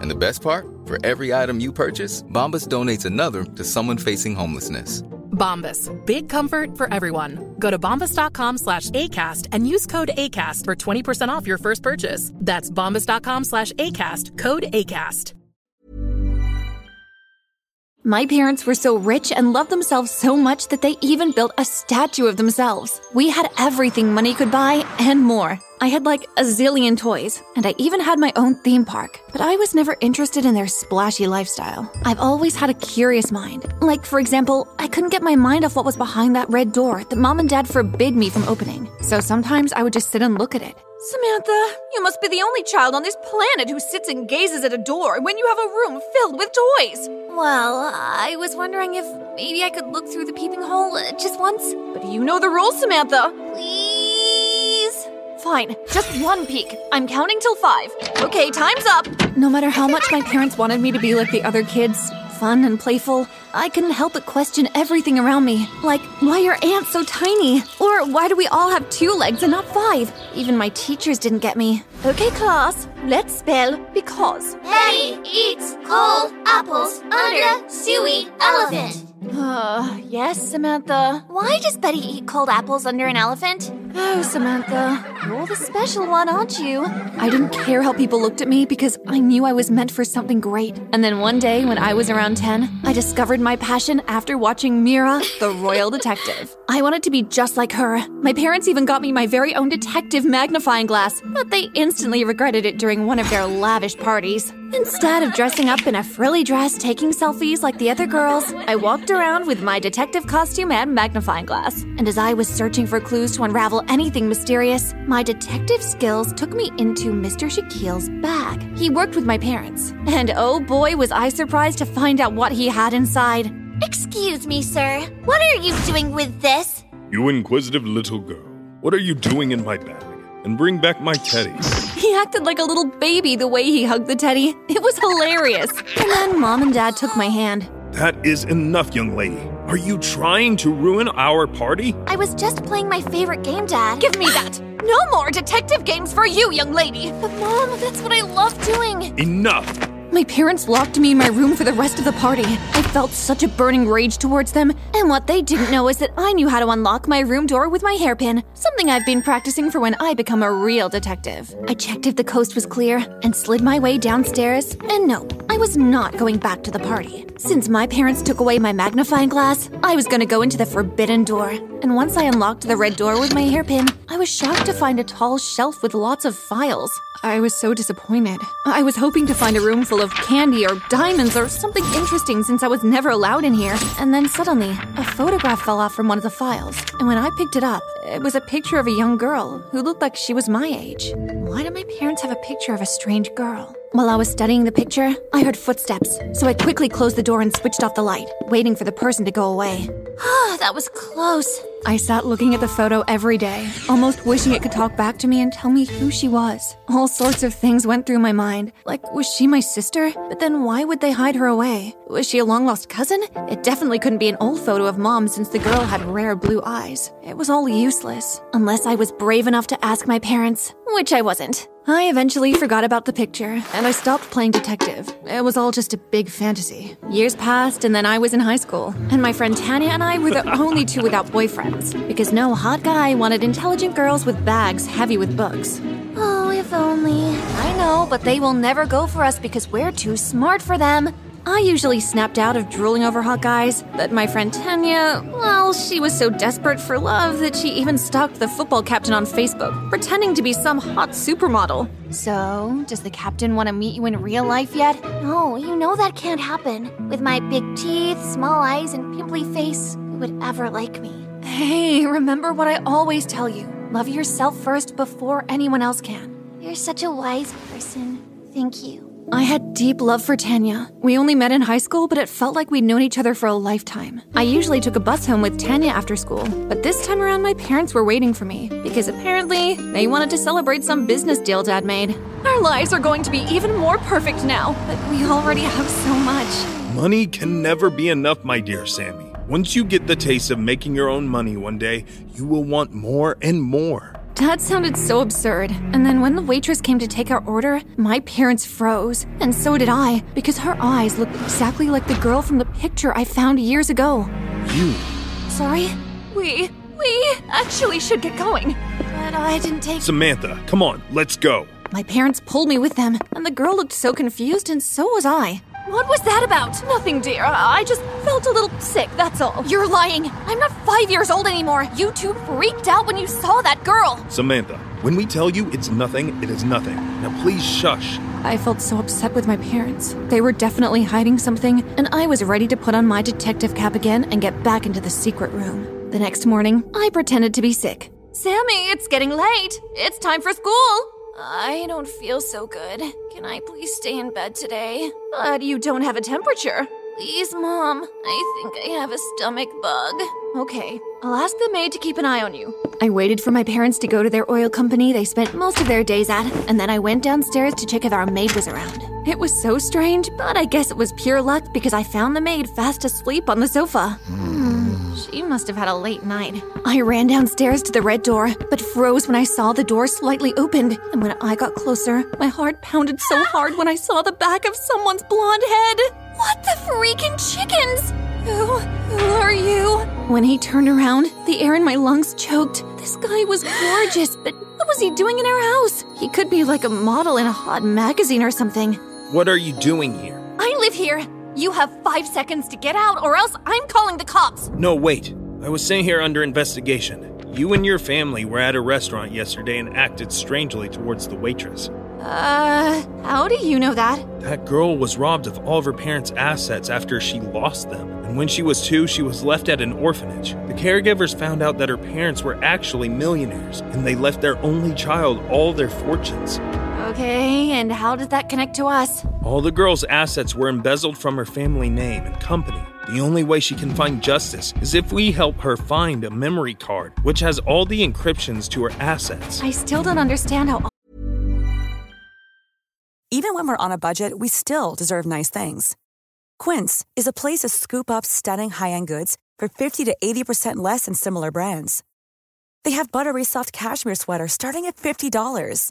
And the best part? For every item you purchase, Bombas donates another to someone facing homelessness. Bombas. Big comfort for everyone. Go to bombas.com slash ACAST and use code ACAST for 20% off your first purchase. That's bombas.com slash ACAST. Code ACAST. My parents were so rich and loved themselves so much that they even built a statue of themselves. We had everything money could buy and more. I had like a zillion toys, and I even had my own theme park. But I was never interested in their splashy lifestyle. I've always had a curious mind. Like, for example, I couldn't get my mind off what was behind that red door that mom and dad forbid me from opening. So sometimes I would just sit and look at it. Samantha, you must be the only child on this planet who sits and gazes at a door when you have a room filled with toys. Well, I was wondering if maybe I could look through the peeping hole uh, just once. But you know the rules, Samantha. Please? Fine, just one peek. I'm counting till five. Okay, time's up. No matter how much my parents wanted me to be like the other kids, fun and playful, I couldn't help but question everything around me. Like, why are ants so tiny? Or why do we all have two legs and not five? Even my teachers didn't get me. Okay, class, let's spell because. Betty eats cold apples under a Suey elephant. Uh, yes, Samantha. Why does Betty eat cold apples under an elephant? Oh, Samantha, you're the special one, aren't you? I didn't care how people looked at me because I knew I was meant for something great. And then one day, when I was around 10, I discovered my passion after watching Mira, the Royal Detective. I wanted to be just like her. My parents even got me my very own detective magnifying glass, but they instantly regretted it during one of their lavish parties. Instead of dressing up in a frilly dress taking selfies like the other girls, I walked around with my detective costume and magnifying glass. And as I was searching for clues to unravel anything mysterious, my detective skills took me into Mr. Shaquille's bag. He worked with my parents. And oh boy, was I surprised to find out what he had inside. Excuse me, sir. What are you doing with this? You inquisitive little girl. What are you doing in my bag? And bring back my teddy. He acted like a little baby the way he hugged the teddy. It was hilarious. And then mom and dad took my hand. That is enough, young lady. Are you trying to ruin our party? I was just playing my favorite game, Dad. Give me that. No more detective games for you, young lady. But mom, that's what I love doing. Enough. My parents locked me in my room for the rest of the party. I felt such a burning rage towards them, and what they didn't know is that I knew how to unlock my room door with my hairpin, something I've been practicing for when I become a real detective. I checked if the coast was clear and slid my way downstairs, and no, I was not going back to the party. Since my parents took away my magnifying glass, I was gonna go into the forbidden door. And once I unlocked the red door with my hairpin, I was shocked to find a tall shelf with lots of files. I was so disappointed. I was hoping to find a room full of candy or diamonds or something interesting since I was never allowed in here. And then suddenly, a photograph fell off from one of the files. And when I picked it up, it was a picture of a young girl who looked like she was my age. Why do my parents have a picture of a strange girl? While I was studying the picture, I heard footsteps, so I quickly closed the door and switched off the light, waiting for the person to go away. Ah, that was close. I sat looking at the photo every day, almost wishing it could talk back to me and tell me who she was. All sorts of things went through my mind. Like, was she my sister? But then why would they hide her away? Was she a long lost cousin? It definitely couldn't be an old photo of mom since the girl had rare blue eyes. It was all useless. Unless I was brave enough to ask my parents, which I wasn't. I eventually forgot about the picture, and I stopped playing detective. It was all just a big fantasy. Years passed, and then I was in high school, and my friend Tanya and I were the only two without boyfriends, because no hot guy wanted intelligent girls with bags heavy with books. Oh, if only. I know, but they will never go for us because we're too smart for them. I usually snapped out of drooling over hot guys, but my friend Tanya, well, she was so desperate for love that she even stalked the football captain on Facebook, pretending to be some hot supermodel. So, does the captain want to meet you in real life yet? No, you know that can't happen. With my big teeth, small eyes, and pimply face, who would ever like me? Hey, remember what I always tell you love yourself first before anyone else can. You're such a wise person. Thank you. I had deep love for Tanya. We only met in high school, but it felt like we'd known each other for a lifetime. I usually took a bus home with Tanya after school, but this time around my parents were waiting for me because apparently they wanted to celebrate some business deal Dad made. Our lives are going to be even more perfect now, but we already have so much. Money can never be enough, my dear Sammy. Once you get the taste of making your own money one day, you will want more and more. Dad sounded so absurd. And then when the waitress came to take our order, my parents froze. And so did I, because her eyes looked exactly like the girl from the picture I found years ago. You. Sorry? We. we actually should get going. But I didn't take. Samantha, come on, let's go. My parents pulled me with them, and the girl looked so confused, and so was I. What was that about? Nothing, dear. I just felt a little sick, that's all. You're lying. I'm not five years old anymore. You two freaked out when you saw that girl. Samantha, when we tell you it's nothing, it is nothing. Now please shush. I felt so upset with my parents. They were definitely hiding something, and I was ready to put on my detective cap again and get back into the secret room. The next morning, I pretended to be sick. Sammy, it's getting late. It's time for school. I don't feel so good. Can I please stay in bed today? But you don't have a temperature. Please, Mom. I think I have a stomach bug. Okay, I'll ask the maid to keep an eye on you. I waited for my parents to go to their oil company they spent most of their days at, and then I went downstairs to check if our maid was around. It was so strange, but I guess it was pure luck because I found the maid fast asleep on the sofa. Hmm. She must have had a late night. I ran downstairs to the red door, but froze when I saw the door slightly opened. And when I got closer, my heart pounded so hard when I saw the back of someone's blonde head. What the freaking chickens? Who, who are you? When he turned around, the air in my lungs choked. This guy was gorgeous, but what was he doing in our house? He could be like a model in a hot magazine or something. What are you doing here? I live here. You have five seconds to get out, or else I'm calling the cops. No, wait. I was sitting here under investigation. You and your family were at a restaurant yesterday and acted strangely towards the waitress. Uh, how do you know that? That girl was robbed of all of her parents' assets after she lost them. And when she was two, she was left at an orphanage. The caregivers found out that her parents were actually millionaires, and they left their only child all their fortunes. Okay, and how does that connect to us? All the girl's assets were embezzled from her family name and company. The only way she can find justice is if we help her find a memory card, which has all the encryptions to her assets. I still don't understand how. Even when we're on a budget, we still deserve nice things. Quince is a place to scoop up stunning high end goods for 50 to 80% less than similar brands. They have buttery soft cashmere sweaters starting at $50,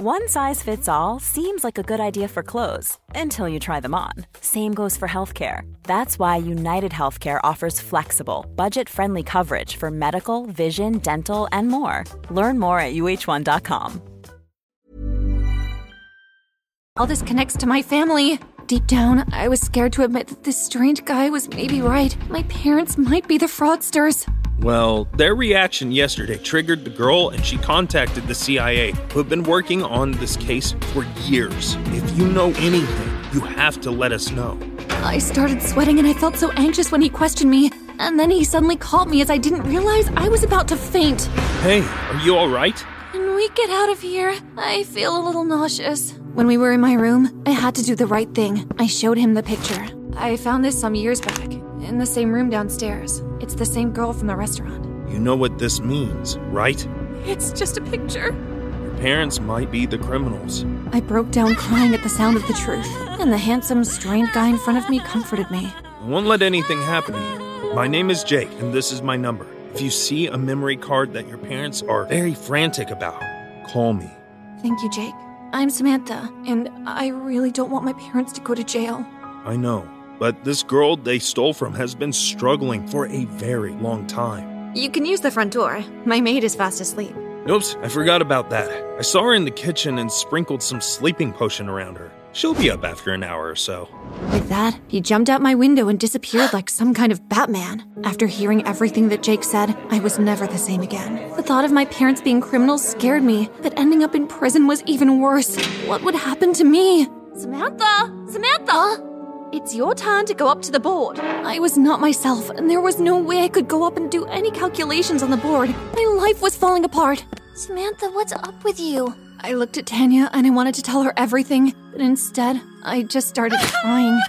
One size fits all seems like a good idea for clothes until you try them on. Same goes for healthcare. That's why United Healthcare offers flexible, budget-friendly coverage for medical, vision, dental, and more. Learn more at uh1.com. All this connects to my family. Deep down, I was scared to admit that this strange guy was maybe right. My parents might be the fraudsters. Well, their reaction yesterday triggered the girl and she contacted the CIA, who have been working on this case for years. If you know anything, you have to let us know. I started sweating and I felt so anxious when he questioned me. And then he suddenly called me as I didn't realize I was about to faint. Hey, are you alright? Can we get out of here? I feel a little nauseous. When we were in my room, I had to do the right thing. I showed him the picture. I found this some years back, in the same room downstairs. It's the same girl from the restaurant. You know what this means, right? It's just a picture. Your parents might be the criminals. I broke down crying at the sound of the truth, and the handsome, strained guy in front of me comforted me. I won't let anything happen to you. My name is Jake, and this is my number. If you see a memory card that your parents are very frantic about, call me. Thank you, Jake. I'm Samantha, and I really don't want my parents to go to jail. I know, but this girl they stole from has been struggling for a very long time. You can use the front door. My maid is fast asleep. Oops, I forgot about that. I saw her in the kitchen and sprinkled some sleeping potion around her. She'll be up after an hour or so. With that, he jumped out my window and disappeared like some kind of Batman. After hearing everything that Jake said, I was never the same again. The thought of my parents being criminals scared me, but ending up in prison was even worse. What would happen to me? Samantha! Samantha! It's your turn to go up to the board. I was not myself, and there was no way I could go up and do any calculations on the board. My life was falling apart. Samantha, what's up with you? I looked at Tanya and I wanted to tell her everything, but instead, I just started crying.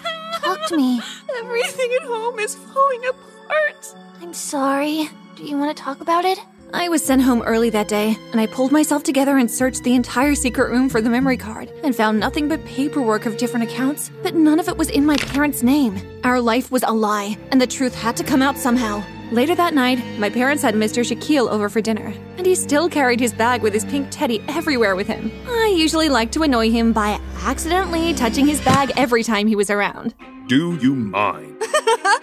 Talk to me. Everything at home is falling apart. I'm sorry. Do you want to talk about it? I was sent home early that day, and I pulled myself together and searched the entire secret room for the memory card and found nothing but paperwork of different accounts, but none of it was in my parents' name. Our life was a lie, and the truth had to come out somehow. Later that night, my parents had Mr. Shaquille over for dinner, and he still carried his bag with his pink teddy everywhere with him. I usually liked to annoy him by accidentally touching his bag every time he was around. Do you mind?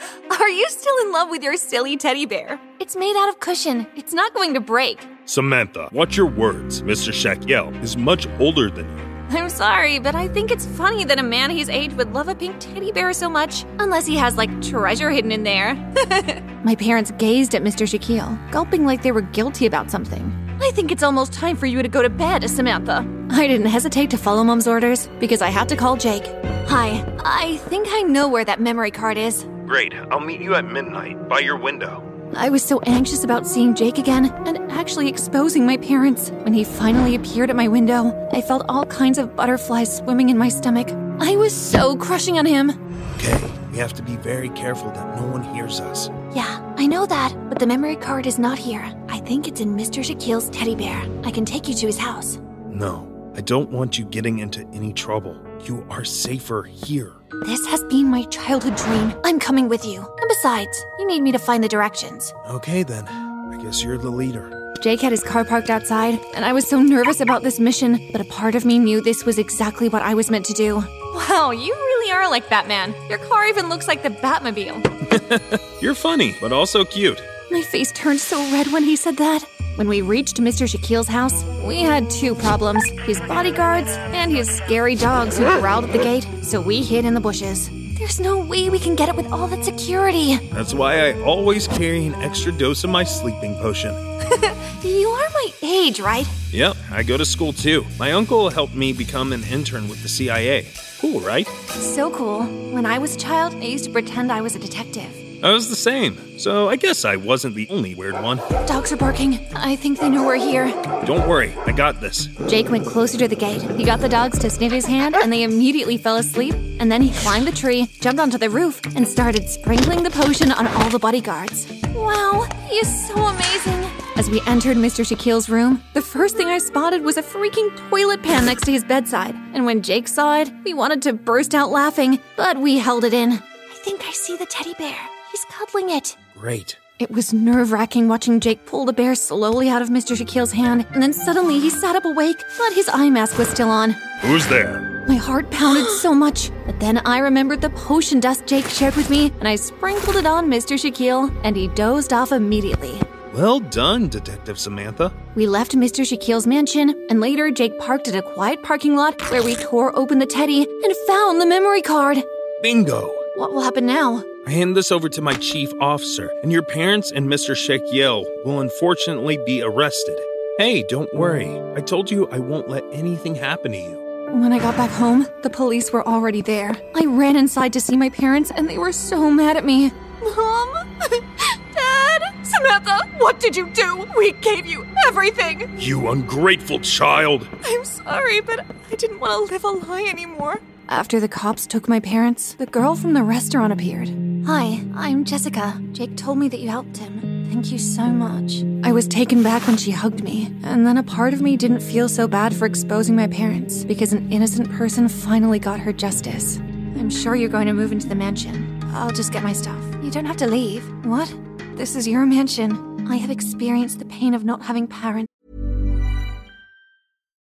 Are you still in love with your silly teddy bear? It's made out of cushion. It's not going to break. Samantha, watch your words. Mr. Shaquille is much older than you. I'm sorry, but I think it's funny that a man his age would love a pink teddy bear so much, unless he has like treasure hidden in there. My parents gazed at Mr. Shaquille, gulping like they were guilty about something. I think it's almost time for you to go to bed, Samantha. I didn't hesitate to follow Mom's orders because I had to call Jake. Hi, I think I know where that memory card is. Great, I'll meet you at midnight by your window. I was so anxious about seeing Jake again and actually exposing my parents. When he finally appeared at my window, I felt all kinds of butterflies swimming in my stomach. I was so crushing on him. Okay, we have to be very careful that no one hears us. Yeah, I know that, but the memory card is not here. I think it's in Mr. Shaquille's teddy bear. I can take you to his house. No, I don't want you getting into any trouble. You are safer here. This has been my childhood dream. I'm coming with you. And besides, you need me to find the directions. Okay then, I guess you're the leader. Jake had his car parked outside, and I was so nervous about this mission, but a part of me knew this was exactly what I was meant to do. Wow, you really are like Batman. Your car even looks like the Batmobile. You're funny, but also cute. My face turned so red when he said that. When we reached Mr. Shaquille's house, we had two problems his bodyguards and his scary dogs who growled at the gate, so we hid in the bushes. There's no way we can get it with all that security. That's why I always carry an extra dose of my sleeping potion. you are my age, right? Yep, I go to school too. My uncle helped me become an intern with the CIA. Cool, right? So cool. When I was a child, I used to pretend I was a detective. I was the same, so I guess I wasn't the only weird one. Dogs are barking. I think they know we're here. Don't worry, I got this. Jake went closer to the gate. He got the dogs to sniff his hand, and they immediately fell asleep. And then he climbed the tree, jumped onto the roof, and started sprinkling the potion on all the bodyguards. Wow, he is so amazing. As we entered Mr. Shaquille's room, the first thing I spotted was a freaking toilet pan next to his bedside. And when Jake saw it, we wanted to burst out laughing, but we held it in. I think I see the teddy bear. He's cuddling it. Great. It was nerve wracking watching Jake pull the bear slowly out of Mr. Shaquille's hand, and then suddenly he sat up awake, but his eye mask was still on. Who's there? My heart pounded so much, but then I remembered the potion dust Jake shared with me, and I sprinkled it on Mr. Shaquille, and he dozed off immediately. Well done, Detective Samantha. We left Mr. Shaquille's mansion, and later Jake parked at a quiet parking lot where we tore open the teddy and found the memory card. Bingo! What will happen now? I hand this over to my chief officer, and your parents and Mr. Shaquille will unfortunately be arrested. Hey, don't worry. I told you I won't let anything happen to you. When I got back home, the police were already there. I ran inside to see my parents, and they were so mad at me. Mom? Dad? Samantha, what did you do? We gave you everything. You ungrateful child! I'm sorry, but I didn't want to live a lie anymore. After the cops took my parents, the girl from the restaurant appeared. Hi, I'm Jessica. Jake told me that you helped him. Thank you so much. I was taken back when she hugged me, and then a part of me didn't feel so bad for exposing my parents because an innocent person finally got her justice. I'm sure you're going to move into the mansion. I'll just get my stuff. You don't have to leave. What? This is your mansion. I have experienced the pain of not having parents.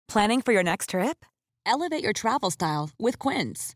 Planning for your next trip? Elevate your travel style with Quince.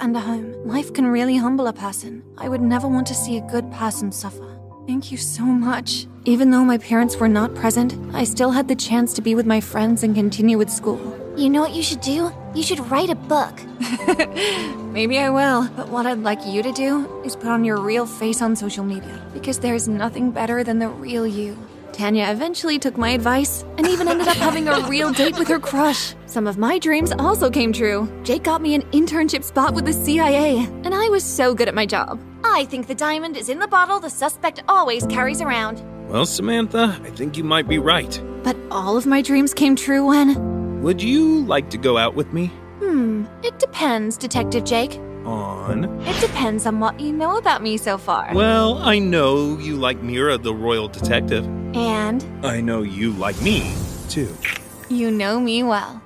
and a home. Life can really humble a person. I would never want to see a good person suffer. Thank you so much. Even though my parents were not present, I still had the chance to be with my friends and continue with school. You know what you should do? You should write a book. Maybe I will, but what I'd like you to do is put on your real face on social media because there's nothing better than the real you. Tanya eventually took my advice and even ended up having a real date with her crush. Some of my dreams also came true. Jake got me an internship spot with the CIA, and I was so good at my job. I think the diamond is in the bottle the suspect always carries around. Well, Samantha, I think you might be right. But all of my dreams came true when. Would you like to go out with me? Hmm, it depends, Detective Jake. On? It depends on what you know about me so far. Well, I know you like Mira, the royal detective. And? I know you like me, too. You know me well.